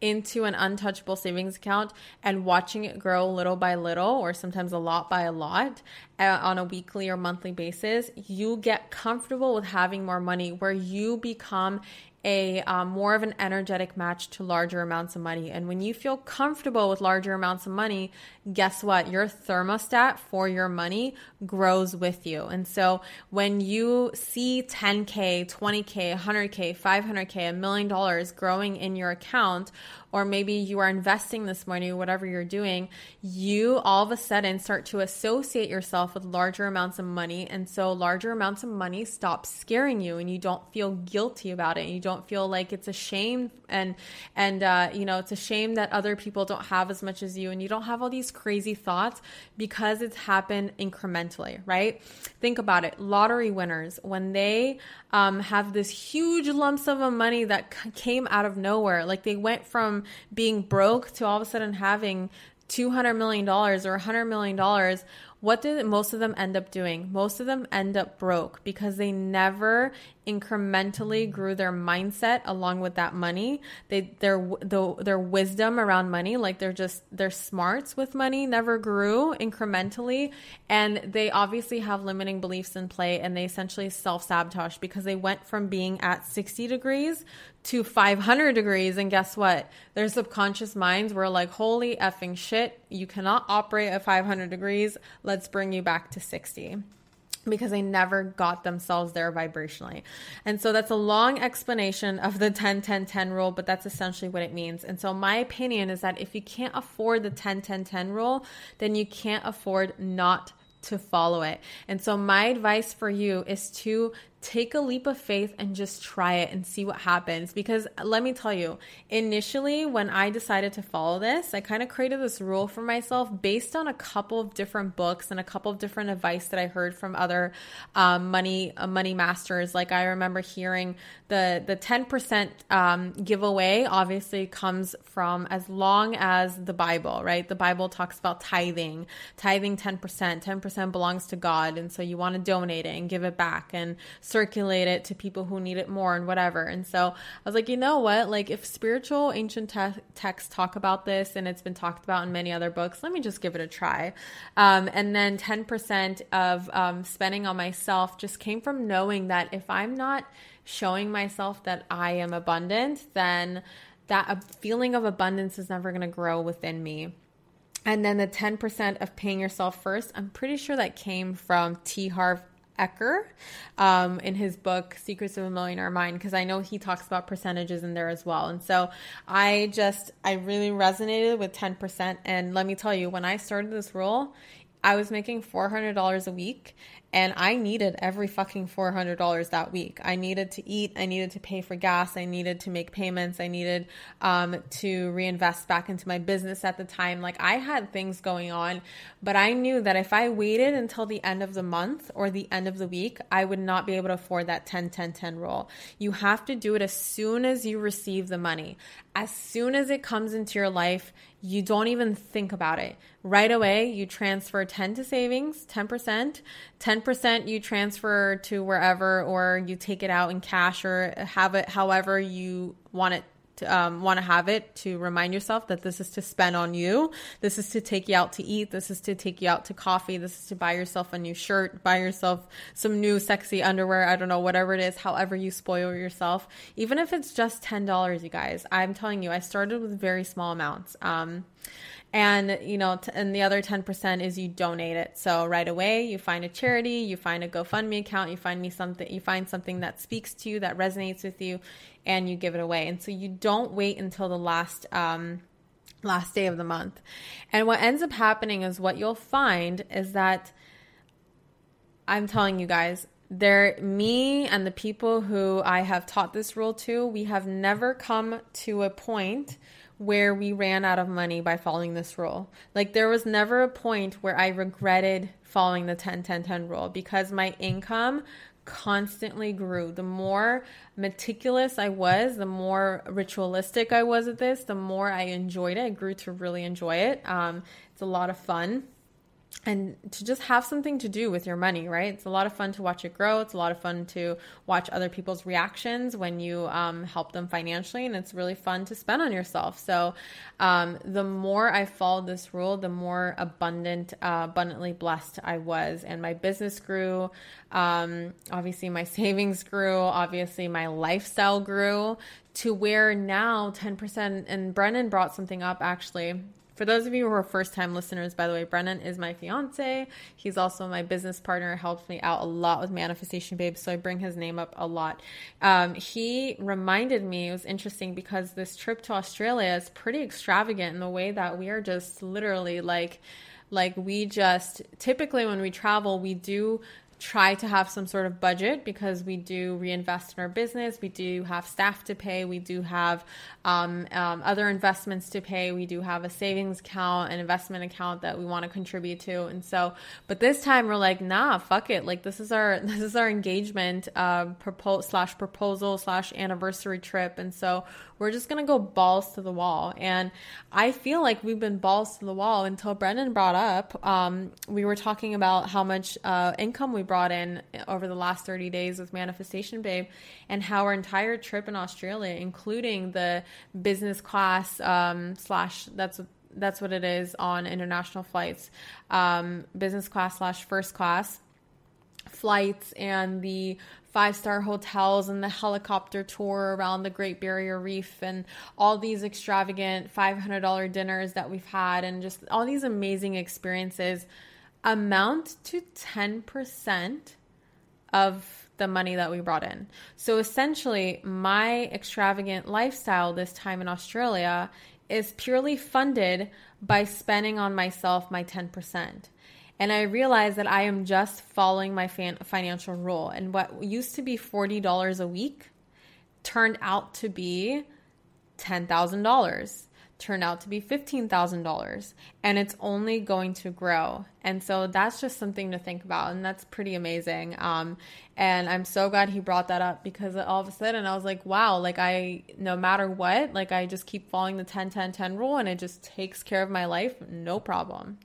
into an untouchable savings account and watching it grow little by little or sometimes a lot by a lot uh, on a weekly or monthly basis, you get comfortable with having more money where you become a um, more of an energetic match to larger amounts of money. And when you feel comfortable with larger amounts of money, guess what? Your thermostat for your money grows with you. And so when you see 10K, 20K, 100K, 500K, a million dollars growing in your account, or maybe you are investing this money, whatever you're doing, you all of a sudden start to associate yourself with larger amounts of money. And so larger amounts of money stop scaring you and you don't feel guilty about it. And you don't feel like it's a shame and, and, uh, you know, it's a shame that other people don't have as much as you and you don't have all these crazy thoughts because it's happened incrementally, right? Think about it. Lottery winners, when they um, have this huge lump sum of money that c- came out of nowhere, like they went from being broke to all of a sudden having $200 million or $100 million what did most of them end up doing? Most of them end up broke because they never incrementally grew their mindset along with that money. They their the, their wisdom around money, like they're just their smarts with money never grew incrementally and they obviously have limiting beliefs in play and they essentially self-sabotage because they went from being at 60 degrees to 500 degrees and guess what? Their subconscious minds were like, "Holy effing shit, you cannot operate at 500 degrees." let's bring you back to 60 because they never got themselves there vibrationally. And so that's a long explanation of the 10 10 10 rule, but that's essentially what it means. And so my opinion is that if you can't afford the 10 10 10 rule, then you can't afford not to follow it. And so my advice for you is to take a leap of faith and just try it and see what happens. Because let me tell you, initially, when I decided to follow this, I kind of created this rule for myself based on a couple of different books and a couple of different advice that I heard from other um, money uh, money masters. Like I remember hearing the the ten percent um, giveaway obviously comes from as long as the Bible, right? The Bible talks about tithing, tithing ten percent, ten percent belongs to God, and so you want to donate it and give it back and circulate it to people who need it more and whatever. And so I was like, you know what? Like, if spiritual ancient te- texts talk about this and it's been talked about in many other books, let me just give it a try. Um, and then 10% of um, spending on myself just came from knowing that if I'm not showing myself that I am abundant, then that feeling of abundance is never going to grow within me. And then the 10% of paying yourself first, I'm pretty sure that came from T. Harv Eker um, in his book Secrets of a Millionaire Mind because I know he talks about percentages in there as well. And so I just I really resonated with 10% and let me tell you when I started this role I was making $400 a week And I needed every fucking $400 that week. I needed to eat. I needed to pay for gas. I needed to make payments. I needed um, to reinvest back into my business at the time. Like I had things going on, but I knew that if I waited until the end of the month or the end of the week, I would not be able to afford that 10 10 10 rule. You have to do it as soon as you receive the money. As soon as it comes into your life, you don't even think about it. Right away, you transfer 10 to savings, 10%, 10% you transfer to wherever or you take it out in cash or have it however you want it um, want to have it to remind yourself that this is to spend on you. This is to take you out to eat. This is to take you out to coffee. This is to buy yourself a new shirt, buy yourself some new sexy underwear. I don't know, whatever it is, however you spoil yourself. Even if it's just $10, you guys, I'm telling you, I started with very small amounts. Um, and you know t- and the other 10% is you donate it so right away you find a charity you find a gofundme account you find me something you find something that speaks to you that resonates with you and you give it away and so you don't wait until the last um, last day of the month and what ends up happening is what you'll find is that i'm telling you guys there me and the people who i have taught this rule to we have never come to a point where we ran out of money by following this rule. Like there was never a point where I regretted following the 10 10 10 rule because my income constantly grew. The more meticulous I was, the more ritualistic I was at this, the more I enjoyed it. I grew to really enjoy it. Um, it's a lot of fun and to just have something to do with your money, right? It's a lot of fun to watch it grow. It's a lot of fun to watch other people's reactions when you um, help them financially, and it's really fun to spend on yourself. So, um, the more I followed this rule, the more abundant, uh, abundantly blessed I was, and my business grew. Um, obviously, my savings grew. Obviously, my lifestyle grew to where now 10%. And Brendan brought something up actually for those of you who are first time listeners, by the way, Brendan is my fiance. He's also my business partner, helps me out a lot with Manifestation Babe. So I bring his name up a lot. Um, he reminded me, it was interesting because this trip to Australia is pretty extravagant in the way that we are just literally like, like we just typically when we travel, we do try to have some sort of budget because we do reinvest in our business. We do have staff to pay. We do have um, um, other investments to pay. We do have a savings account, an investment account that we want to contribute to. And so, but this time we're like, nah, fuck it. Like this is our this is our engagement uh, slash proposal slash anniversary trip. And so we're just gonna go balls to the wall. And I feel like we've been balls to the wall until Brendan brought up. Um, we were talking about how much uh, income we brought in over the last 30 days with Manifestation Babe, and how our entire trip in Australia, including the business class um, slash that's that's what it is on international flights, um, business class slash first class flights and the five star hotels and the helicopter tour around the Great Barrier Reef and all these extravagant $500 dinners that we've had and just all these amazing experiences amount to 10% of the money that we brought in. So essentially, my extravagant lifestyle this time in Australia is purely funded by spending on myself my 10%. And I realized that I am just following my fan- financial rule. And what used to be $40 a week turned out to be $10,000 turned out to be $15,000 and it's only going to grow. And so that's just something to think about and that's pretty amazing. Um, and I'm so glad he brought that up because all of a sudden I was like, wow, like I, no matter what, like I just keep following the 10 10 10 rule and it just takes care of my life, no problem.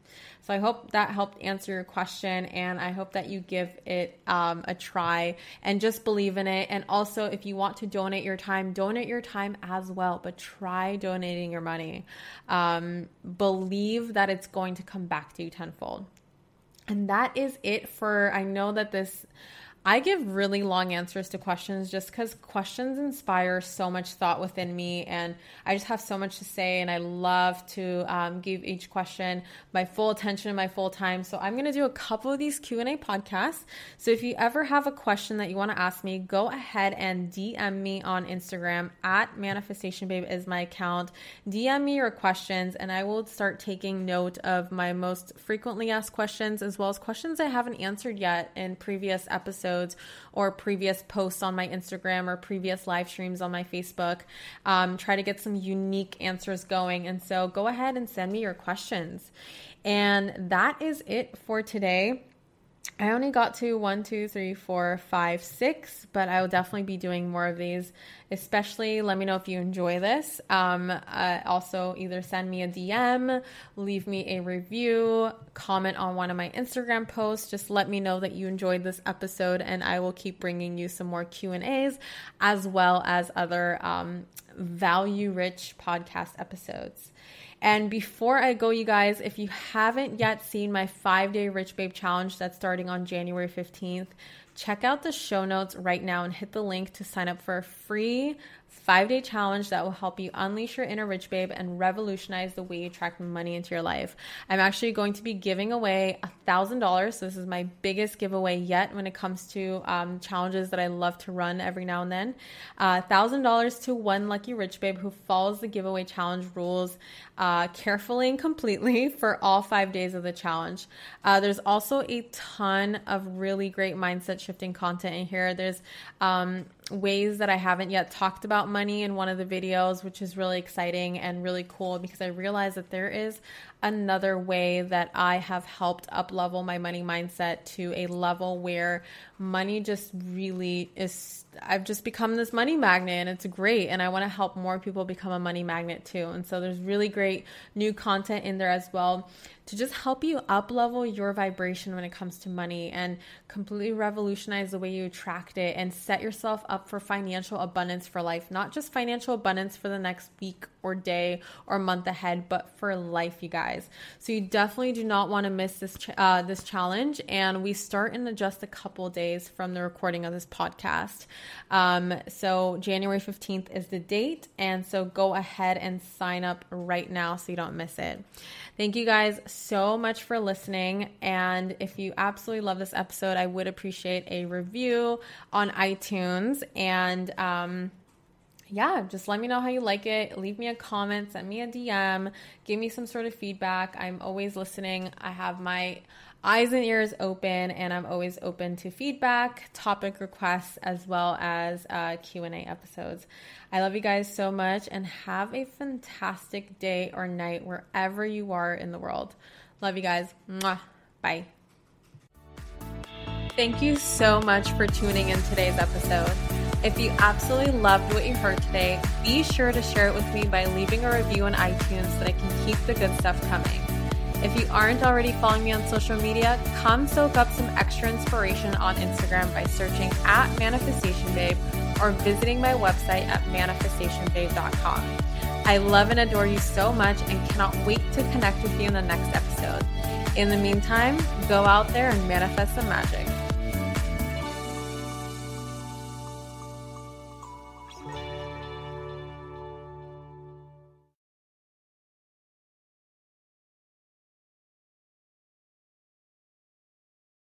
So I hope that helped answer your question, and I hope that you give it um, a try and just believe in it. And also, if you want to donate your time, donate your time as well, but try donating your money. Um, believe that it's going to come back to you tenfold. And that is it for, I know that this I give really long answers to questions just because questions inspire so much thought within me, and I just have so much to say, and I love to um, give each question my full attention and my full time. So I'm going to do a couple of these Q and A podcasts. So if you ever have a question that you want to ask me, go ahead and DM me on Instagram at Manifestation Babe is my account. DM me your questions, and I will start taking note of my most frequently asked questions as well as questions I haven't answered yet in previous episodes episodes or previous posts on my Instagram or previous live streams on my Facebook. Um, try to get some unique answers going. And so go ahead and send me your questions. And that is it for today. I only got to one, two, three, four, five, six, but I will definitely be doing more of these. Especially, let me know if you enjoy this. Um, uh, also, either send me a DM, leave me a review, comment on one of my Instagram posts. Just let me know that you enjoyed this episode, and I will keep bringing you some more Q and A's, as well as other um, value-rich podcast episodes. And before I go, you guys, if you haven't yet seen my five day Rich Babe challenge that's starting on January 15th, check out the show notes right now and hit the link to sign up for a free five day challenge that will help you unleash your inner rich babe and revolutionize the way you attract money into your life. I'm actually going to be giving away a thousand dollars. So this is my biggest giveaway yet when it comes to um, challenges that I love to run every now and then. A uh, thousand dollars to one lucky rich babe who follows the giveaway challenge rules uh, carefully and completely for all five days of the challenge. Uh, there's also a ton of really great mindset shifting content in here. There's um, ways that I haven't yet talked about money in one of the videos, which is really exciting and really cool because I realize that there is another way that I have helped up level my money mindset to a level where money just really is I've just become this money magnet and it's great and I want to help more people become a money magnet too. And so there's really great new content in there as well to just help you up level your vibration when it comes to money and completely revolutionize the way you attract it and set yourself up for financial abundance for life. Not just financial abundance for the next week or day or month ahead, but for life, you guys. So you definitely do not want to miss this uh, this challenge. And we start in just a couple days from the recording of this podcast. Um, so January 15th is the date. And so go ahead and sign up right now so you don't miss it. Thank you guys so much for listening. And if you absolutely love this episode, I would appreciate a review on iTunes. And um, yeah, just let me know how you like it. Leave me a comment, send me a DM, give me some sort of feedback. I'm always listening. I have my eyes and ears open and i'm always open to feedback topic requests as well as uh, q&a episodes i love you guys so much and have a fantastic day or night wherever you are in the world love you guys Mwah. bye thank you so much for tuning in today's episode if you absolutely loved what you heard today be sure to share it with me by leaving a review on itunes so that i can keep the good stuff coming if you aren't already following me on social media, come soak up some extra inspiration on Instagram by searching at Manifestation Babe or visiting my website at manifestationbabe.com. I love and adore you so much and cannot wait to connect with you in the next episode. In the meantime, go out there and manifest some magic.